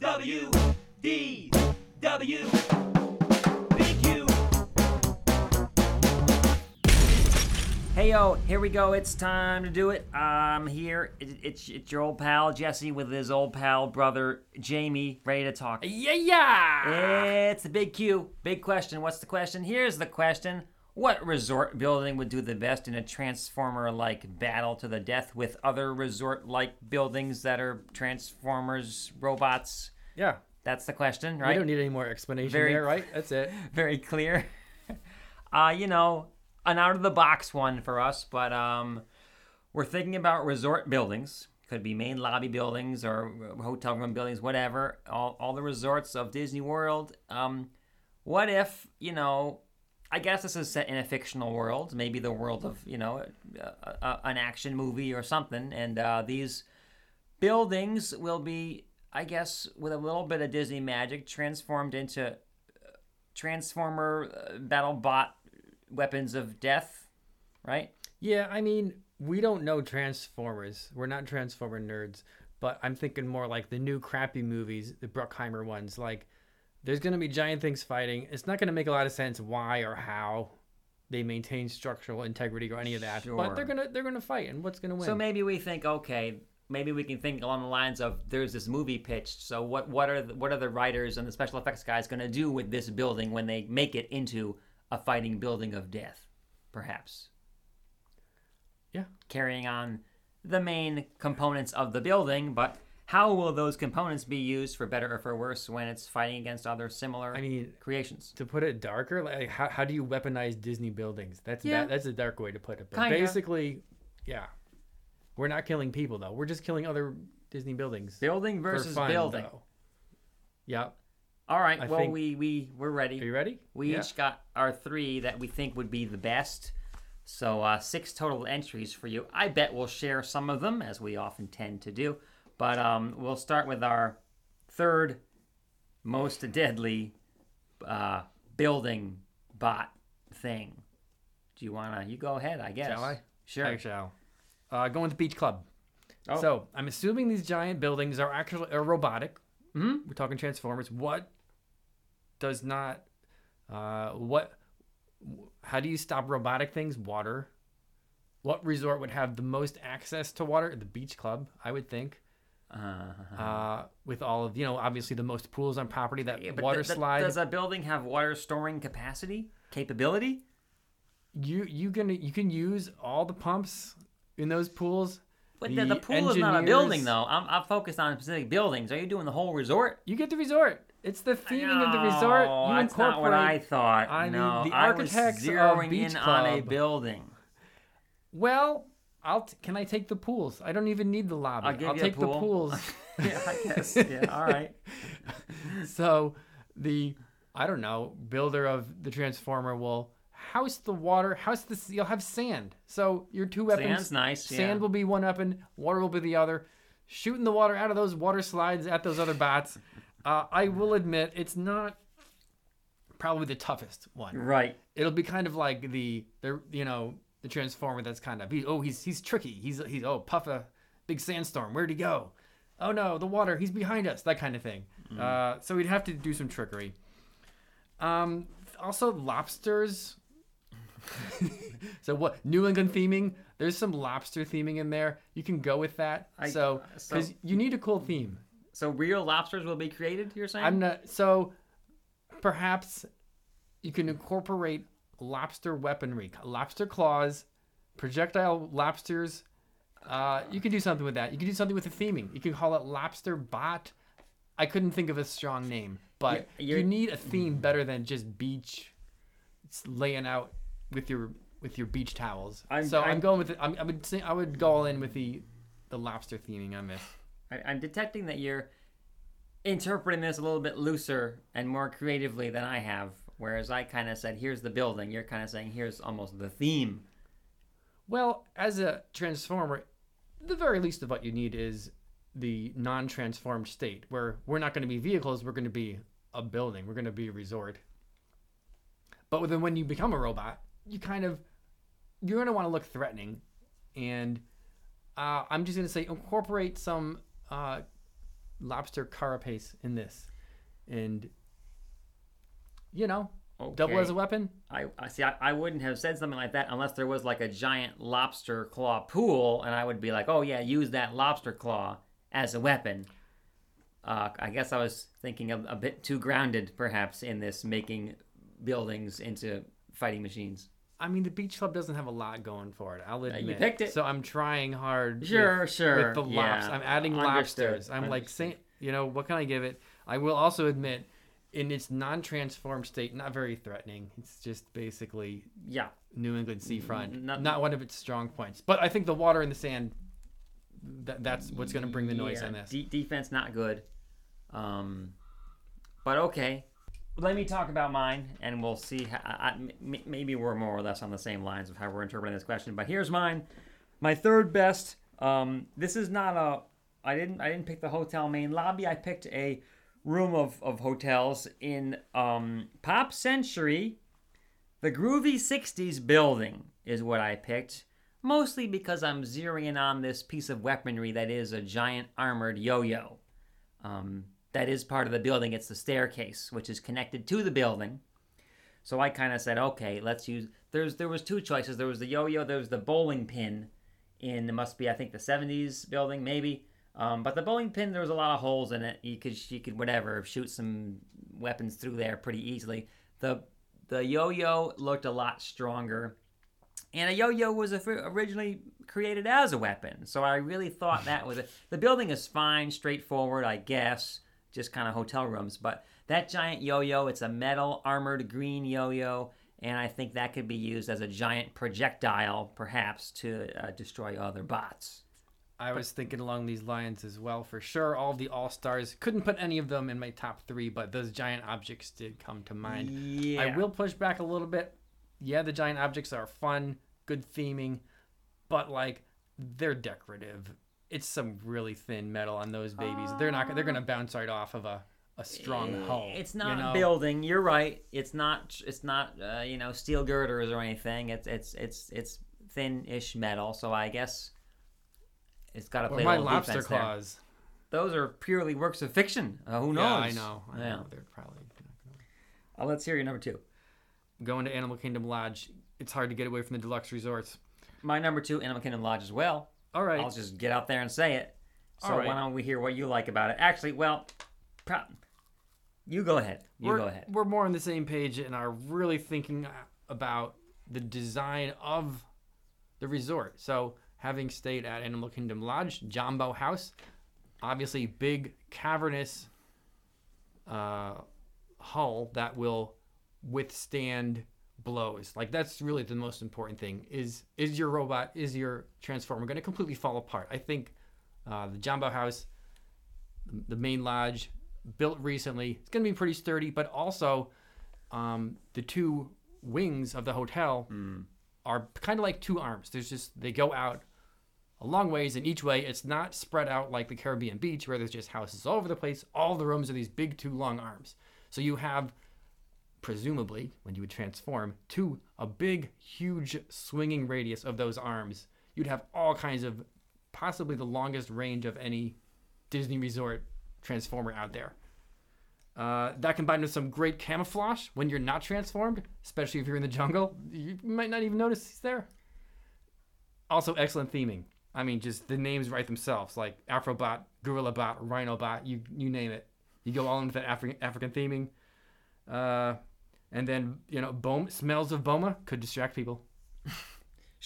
W D W Big Q. Hey yo, here we go. It's time to do it. I'm here. It- It's it's your old pal Jesse with his old pal brother Jamie, ready to talk. Yeah, yeah. It's the big Q. Big question. What's the question? Here's the question. What resort building would do the best in a transformer like battle to the death with other resort like buildings that are transformers, robots? Yeah. That's the question, right? We don't need any more explanation Very- there, right? That's it. Very clear. uh, you know, an out of the box one for us, but um, we're thinking about resort buildings. Could be main lobby buildings or hotel room buildings, whatever. All, all the resorts of Disney World. Um, what if, you know, I guess this is set in a fictional world, maybe the world of, you know, an action movie or something, and uh, these buildings will be, I guess, with a little bit of Disney magic, transformed into Transformer uh, battle bot weapons of death, right? Yeah, I mean, we don't know Transformers. We're not Transformer nerds, but I'm thinking more like the new crappy movies, the Bruckheimer ones. Like, there's going to be giant things fighting. It's not going to make a lot of sense why or how they maintain structural integrity or any of that. Sure. But they're gonna they're gonna fight, and what's gonna win? So maybe we think, okay, maybe we can think along the lines of there's this movie pitched. So what what are the, what are the writers and the special effects guys going to do with this building when they make it into a fighting building of death, perhaps? Yeah. Carrying on the main components of the building, but how will those components be used for better or for worse when it's fighting against other similar I mean, creations? to put it darker, like how, how do you weaponize Disney buildings? That's Yeah. that, that's a dark way to put it. But Kinda. basically, yeah, we're not killing people though. We're just killing other Disney buildings. Building versus fun, building. though. Yep. All right. I well, think- we we we're ready. Are you ready? We Yeah. each got our three that we think would be the best. So uh, six total entries for you. I bet we'll share some of them, as we often tend to do. But um, we'll start with our third most deadly uh, building bot thing. Do you wanna? You go ahead. I guess. Shall I? Sure. I shall. Uh, going to Beach Club. Oh. So I'm assuming these giant buildings are actually are robotic. Mhm. We're talking Transformers. What does not? Uh, what? How do you stop robotic things? Water. What resort would have the most access to water? The Beach Club, I would think. Uh, Uh, with all of you know, obviously the most pools on property. That yeah, water th- th- slide. Does a building have water storing capacity capability? you you can you can use all the pumps in those pools. But the, the pool is not a building, though. I'm, I'm focused on specific buildings. Are you doing the whole resort? You get the resort. It's the theming of the resort. You that's incorporate. not what I thought. I mean, no, the I was architects zeroing in on a building. Well, I'll t- can I take the pools? I don't even need the lobby. I'll a take the pool. pools. yeah, I guess. Yeah, all right. so the I don't know builder of the transformer will house the water. House the you'll have sand. So your two weapons. Sand's nice. Sand yeah. will be one weapon. Water will be the other. Shooting the water out of those water slides at those other bots. Uh, I will admit it's not probably the toughest one. Right. it'll be kind of like the the you know the transformer that's kind of he, oh he's he's tricky. He's he's oh puff a big sandstorm. Where'd he go? Oh no the water. He's behind us. That kind of thing. Uh, so we'd have to do some trickery. Um also lobsters. So what new england theming? There's some lobster theming in there. You can go with that. I- so so- because you need a cool theme. So real lobsters will be created. You're saying? I'm not. So perhaps you can incorporate lobster weaponry, lobster claws, projectile lobsters. Uh, you can do something with that. You can do something with the theming. You can call it lobster bot. I couldn't think of a strong name, but Yeah, you're- you need a theme better than just beach. It's laying out with your with your beach towels. I'm- so I'm, I'm- going with. The, I'm, I would say I would go all in with the the lobster theming on this. I'm detecting that you're interpreting this a little bit looser and more creatively than I have. Whereas I kind of said, "Here's the building." You're kind of saying, "Here's almost the theme." Well, as a transformer, the very least of what you need is the non-transformed state, where we're not going to be vehicles, we're going to be a building, we're going to be a resort. But then when you become a robot, you kind of you're going to want to look threatening, and uh, I'm just going to say incorporate some uh, lobster carapace in this, and you know, Okay. double as a weapon. I, I see. I, I wouldn't have said something like that unless there was like a giant lobster claw pool, and I would be like, "Oh yeah, use that lobster claw as a weapon." Uh, I guess I was thinking of a bit too grounded, perhaps, in this making buildings into fighting machines. I mean, the beach club doesn't have a lot going for it. I'll admit. you picked it. so I'm trying hard. Sure, with, sure, With the yeah. lobsters, I'm adding Understood, lobsters. I'm like understood. saying, you know, what can I give it? I will also admit, in its non-transformed state, not very threatening. It's just basically Yeah, New England seafront. Not- Not, one of its strong points. But I think the water and the sand. That, that's what's going to bring the noise Yeah, on this. de- defense not good. Um, but okay. Let me talk about mine, and we'll see. How, I- m- maybe we're more or less on the same lines of how we're interpreting this question. But here's mine. My third best. Um, this is not a. I didn't. I didn't pick the hotel main lobby. I picked a room of, of hotels in um, Pop Century. The Groovy 60s building is what I picked, mostly because I'm zeroing in on this piece of weaponry that is a giant armored yo yo. Um, that is part of the building. It's the staircase, which is connected to the building. So I kind of said, okay, let's use. There's there was two choices. There was the yo-yo. There was the bowling pin, in it must be I think the 70s building maybe. Um, but the bowling pin there was a lot of holes in it. You could you could whatever shoot some weapons through there pretty easily. The the yo-yo looked a lot stronger, and a yo-yo was originally created as a weapon. So I really thought that was it. The building is fine, straightforward, I guess, just kind of hotel rooms. But that giant yo-yo, it's a metal armored green yo-yo, and I think that could be used as a giant projectile, perhaps, to uh, destroy other bots. I was thinking along these lines as well. For sure, all the all stars couldn't put any of them in my top three, but those giant objects did come to mind. Yeah. I will push back a little bit. Yeah, the giant objects are fun, good theming, but like they're decorative. It's some really thin metal on those babies. They're not. They're gonna bounce right off of a, a strong hull. It's you not know? building. You're right. It's not. It's not. Uh, you know, steel girders or anything. It's it's it's it's thin-ish metal. So I guess it's got to Or play a my lobster defense there. claws. Those are purely works of fiction. Uh, who knows? Yeah, I know. I yeah. know. They're probably Uh, let's hear your number two. going to Animal Kingdom Lodge. It's hard to get away from the deluxe resorts. My number two, Animal Kingdom Lodge as well. All right. I'll just get out there and say it. So All right. why don't we hear what you like about it? Actually, well, pro- you go ahead. You we're, go ahead. We're more on the same page and are really thinking about the design of the resort. So, having stayed at Animal Kingdom Lodge, Jambo House, obviously big cavernous uh, hull that will withstand blows. Like that's really the most important thing. Is is your robot, is your transformer going to completely fall apart? I think uh, the Jambo House, the main lodge, built recently, it's going to be pretty sturdy. But also, um, the two wings of the hotel are kind of like two arms. There's just they go out a long ways in each way. It's not spread out like the Caribbean beach where there's just houses all over the place. All the rooms are these big two long arms. So you have presumably when you would transform to a big huge swinging radius of those arms. You'd have all kinds of possibly the longest range of any Disney resort transformer out there. Uh, that combined with some great camouflage when you're not transformed, especially if you're in the jungle, you might not even notice he's there. Also, excellent theming. I mean, just the names write themselves, like Afrobot, Gorillabot, Rhinobot, you you name it. You go all into that African African theming. Uh, and then you know, Boma, smells of Boma could distract people.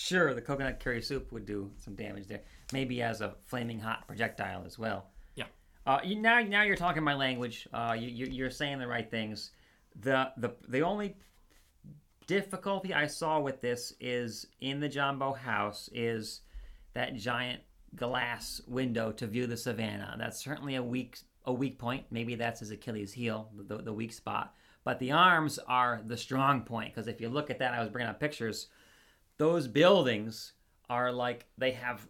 Sure, the coconut curry soup would do some damage there. Maybe as a flaming hot projectile as well. Yeah. Uh, you, now, now you're talking my language. Uh, you, you, you're saying the right things. The the the only difficulty I saw with this is in the Jambo house is that giant glass window to view the savannah. That's certainly a weak a weak point. Maybe that's his Achilles heel, the, the weak spot. But the arms are the strong point because if you look at that, I was bringing up pictures. Those buildings are like they have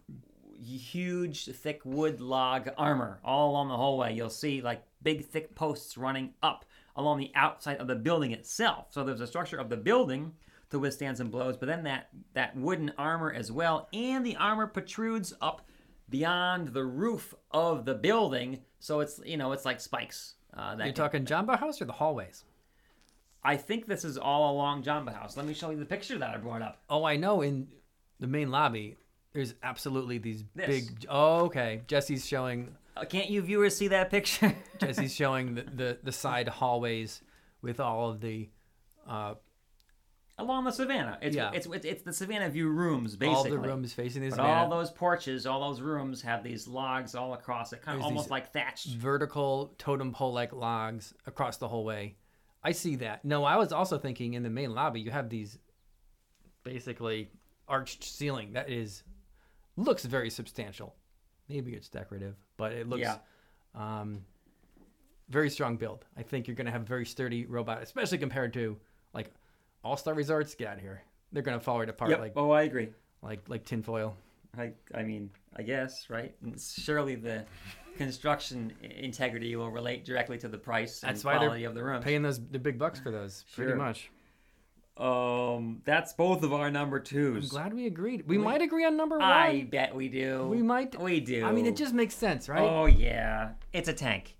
huge, thick wood log armor all along the hallway. You'll see like big, thick posts running up along the outside of the building itself. So there's a structure of the building to withstand some blows, but then that that wooden armor as well, and the armor protrudes up beyond the roof of the building. So it's you know it's like spikes. Uh, that You're can- talking Jambo House or the hallways? I think this is all along Jambo House. Let me show you the picture that I brought up. Oh, I know. In the main lobby, there's absolutely these This. big. Oh, okay. Jesse's showing. Uh, can't you viewers see that picture? Jesse's showing the, the the side hallways with all of the uh, along the savannah. It's, Yeah. it's it's it's the savannah view rooms basically. all the rooms facing the But savannah. all those porches, all those rooms have these logs all across it, kind of There's almost like thatched. vertical totem pole like logs across the whole way. I see that. No, I was also thinking in the main lobby you have these basically arched ceiling that is looks very substantial. Maybe it's decorative, but it looks Yeah. um, very strong build. I think you're gonna have a very sturdy robot, especially compared to all star resorts. Get out of here. They're gonna fall right apart Yep. like oh, I agree. like like tinfoil. I I mean, I guess right. And Surely the construction integrity will relate directly to the price That's and why they're quality of the room. Paying those the big bucks for those, pretty much. Um, that's both of our number twos. I'm glad we agreed. We might agree on number one. I bet we do. We might. We do. I mean, it just makes sense, right? Oh yeah, it's a tank.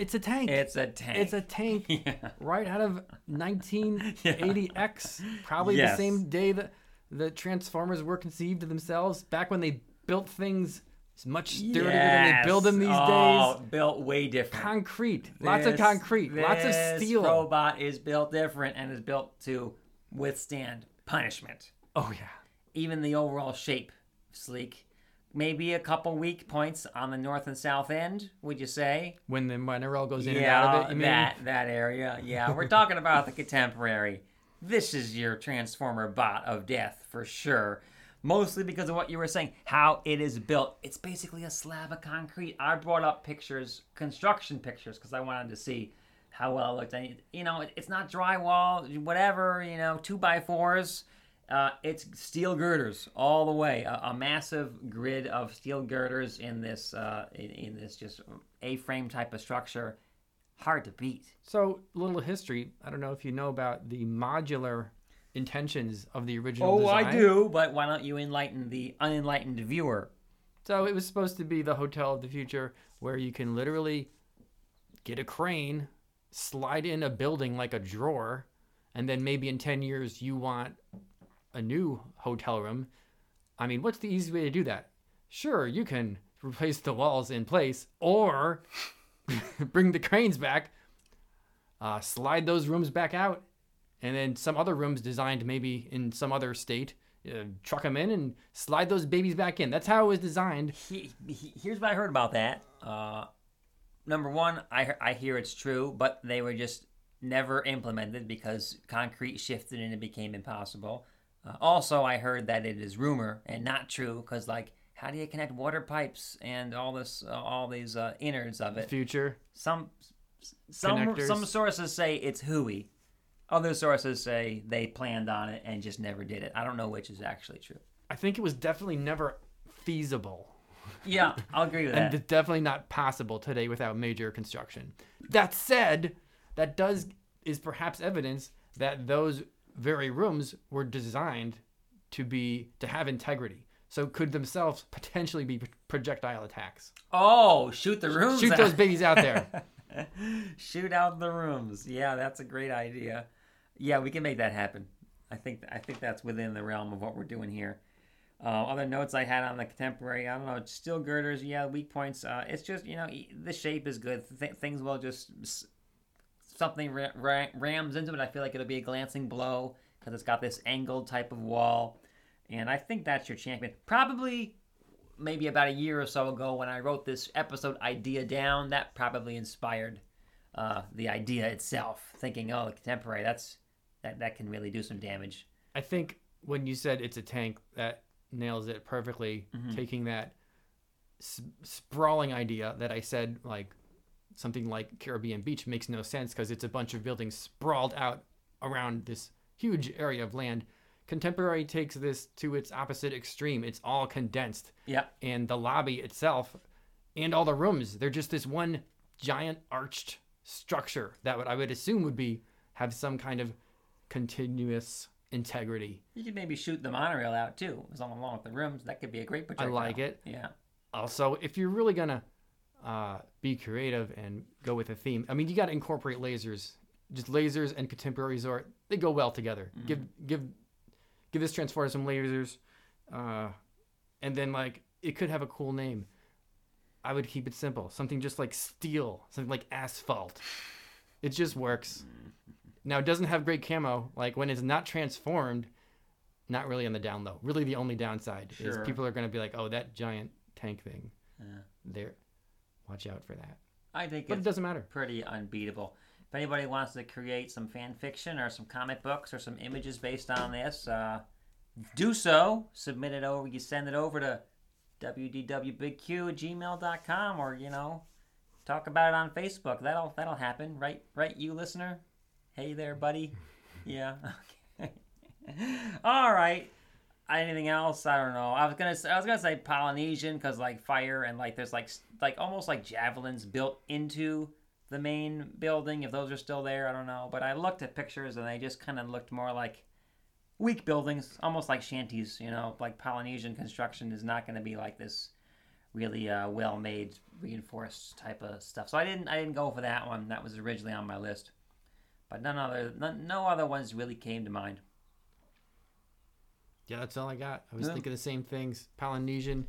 It's a tank. It's a tank. It's a tank yeah. right out of 1980X. Probably Yes. the same day that the Transformers were conceived themselves. Back when they built things much sturdier than they build them these oh, days. built way different. Concrete. Lots of This- concrete. Lots of steel. this steel. robot is built different and is built to withstand punishment. Oh, yeah. Even the overall shape, sleek. Maybe a couple weak points on the north and south end. Would you say? When the monorail goes in yeah, and out of it, you mean? that that area. Yeah, we're talking about the contemporary. This is your transformer bot of death for sure. Mostly because of what you were saying, how it is built. It's basically a slab of concrete. I brought up pictures, construction pictures, because I wanted to see how well it looked. And, you know, it's not drywall, whatever. You know, two by fours. Uh, it's steel girders all the way. A, a massive grid of steel girders in this uh, in, in this just A-frame type of structure. Hard to beat. So, little history. I don't know if you know about the modular intentions of the original Oh, I do. But why don't you enlighten the unenlightened viewer? So it was supposed to be the hotel of the future where you can literally get a crane, slide in a building like a drawer, and then maybe in 10 years you want a new hotel room. I mean, what's the easy way to do that? Sure, you can replace the walls in place or bring the cranes back, uh, slide those rooms back out, and then some other rooms designed maybe in some other state. Uh, truck them in and slide those babies back in. That's how it was designed. He, he, here's what I heard about that. Uh, number one, I, I hear it's true, but they were just never implemented because concrete shifted and it became impossible. Uh, also, I heard that it is rumor and not true because, like, how do you connect water pipes and all this, uh, all these uh, innards of it? Future. Some, some, Connectors. some sources say it's hooey. Other sources say they planned on it and just never did it. I don't know which is actually true. I think it was definitely never feasible. Yeah, I'll agree with that. And definitely not possible today without major construction. That said, that does is perhaps evidence that those very rooms were designed to be to have integrity. So could themselves potentially be projectile attacks. Oh, shoot the rooms! Shoot out. those babies out there. shoot out the rooms. Yeah, that's a great idea. Yeah, we can make that happen. I think I think that's within the realm of what we're doing here. Uh, other notes I had on the contemporary, I don't know, steel girders. Yeah, weak points. Uh, it's just you know the shape is good. Th- things will just something ra- ra- rams into it. I feel like it'll be a glancing blow because it's got this angled type of wall, and I think that's your champion. Probably maybe about a year or so ago when I wrote this episode idea down, that probably inspired uh, the idea itself. Thinking, oh, the contemporary, that's that that can really do some damage. I think when you said it's a tank, that nails it perfectly. Taking that s- sprawling idea that I said, like something like Caribbean Beach, makes no sense because it's a bunch of buildings sprawled out around this huge area of land. Contemporary takes this to its opposite extreme. It's all condensed, Yeah, and the lobby itself and all the rooms, they're just this one giant arched structure that would I would assume would be have some kind of continuous integrity. you could maybe shoot the monorail out too, as long along with the rooms. That could be a great projectile. I like it. Yeah. Also, if you're really gonna uh, be creative and go with a theme, I mean, you got to incorporate lasers. Just lasers and contemporary resort, they go well together. Give give give this transporter some lasers, uh, and then like it could have a cool name. I would keep it simple, something just like steel, something like asphalt. It just works. Now it doesn't have great camo. Like when it's not transformed, not really on the down low. Really, the only downside is people are going to be like, "Oh, that giant tank thing." Yeah. There, watch out for that. I think But it doesn't matter. pretty unbeatable. If anybody wants to create some fan fiction or some comic books or some images based on this, uh, do so. Submit it over. You send it over to wdwbigq at gmail.com or, you know, talk about it on Facebook. That'll that'll happen. Right, right, you listener? Hey there, buddy. Yeah. Okay. All right. Anything else? I don't know. I was gonna say, I was gonna say Polynesian because like fire and like there's like like almost like javelins built into the main building. If those are still there, I don't know. But I looked at pictures and they just kind of looked more like weak buildings, almost like shanties. You know, like Polynesian construction is not going to be like this really uh, well-made reinforced type of stuff. So I didn't I didn't go for that one. That was originally on my list. But none other no other ones really came to mind. Yeah, that's all I got. I was thinking the same things. Polynesian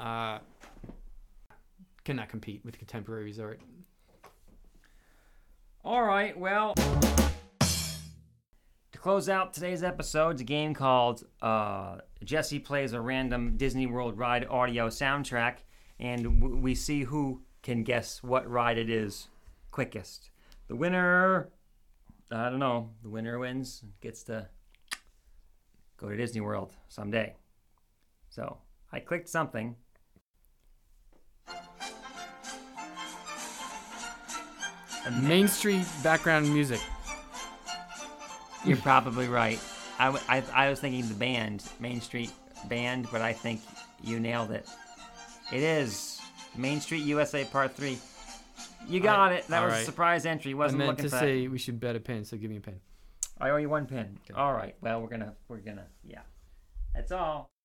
uh, cannot compete with contemporary resort. All right, well, to close out today's episode, it's a game called uh, Jesse Plays a Random Disney World Ride Audio Soundtrack, and w- we see who can guess what ride it is quickest. The winner, I don't know, the winner wins, gets to go to Disney World someday. So I clicked something. Main Street background music. You're probably right. I, w- I, I was thinking the band, Main Street Band, but I think you nailed it. It is Main Street USA Part 3. You got it. That all was a surprise entry. Wasn't meant looking to for say we should bet a pin, so give me a pin. I owe you one pin. All right. Well, we're gonna we're gonna yeah. That's all.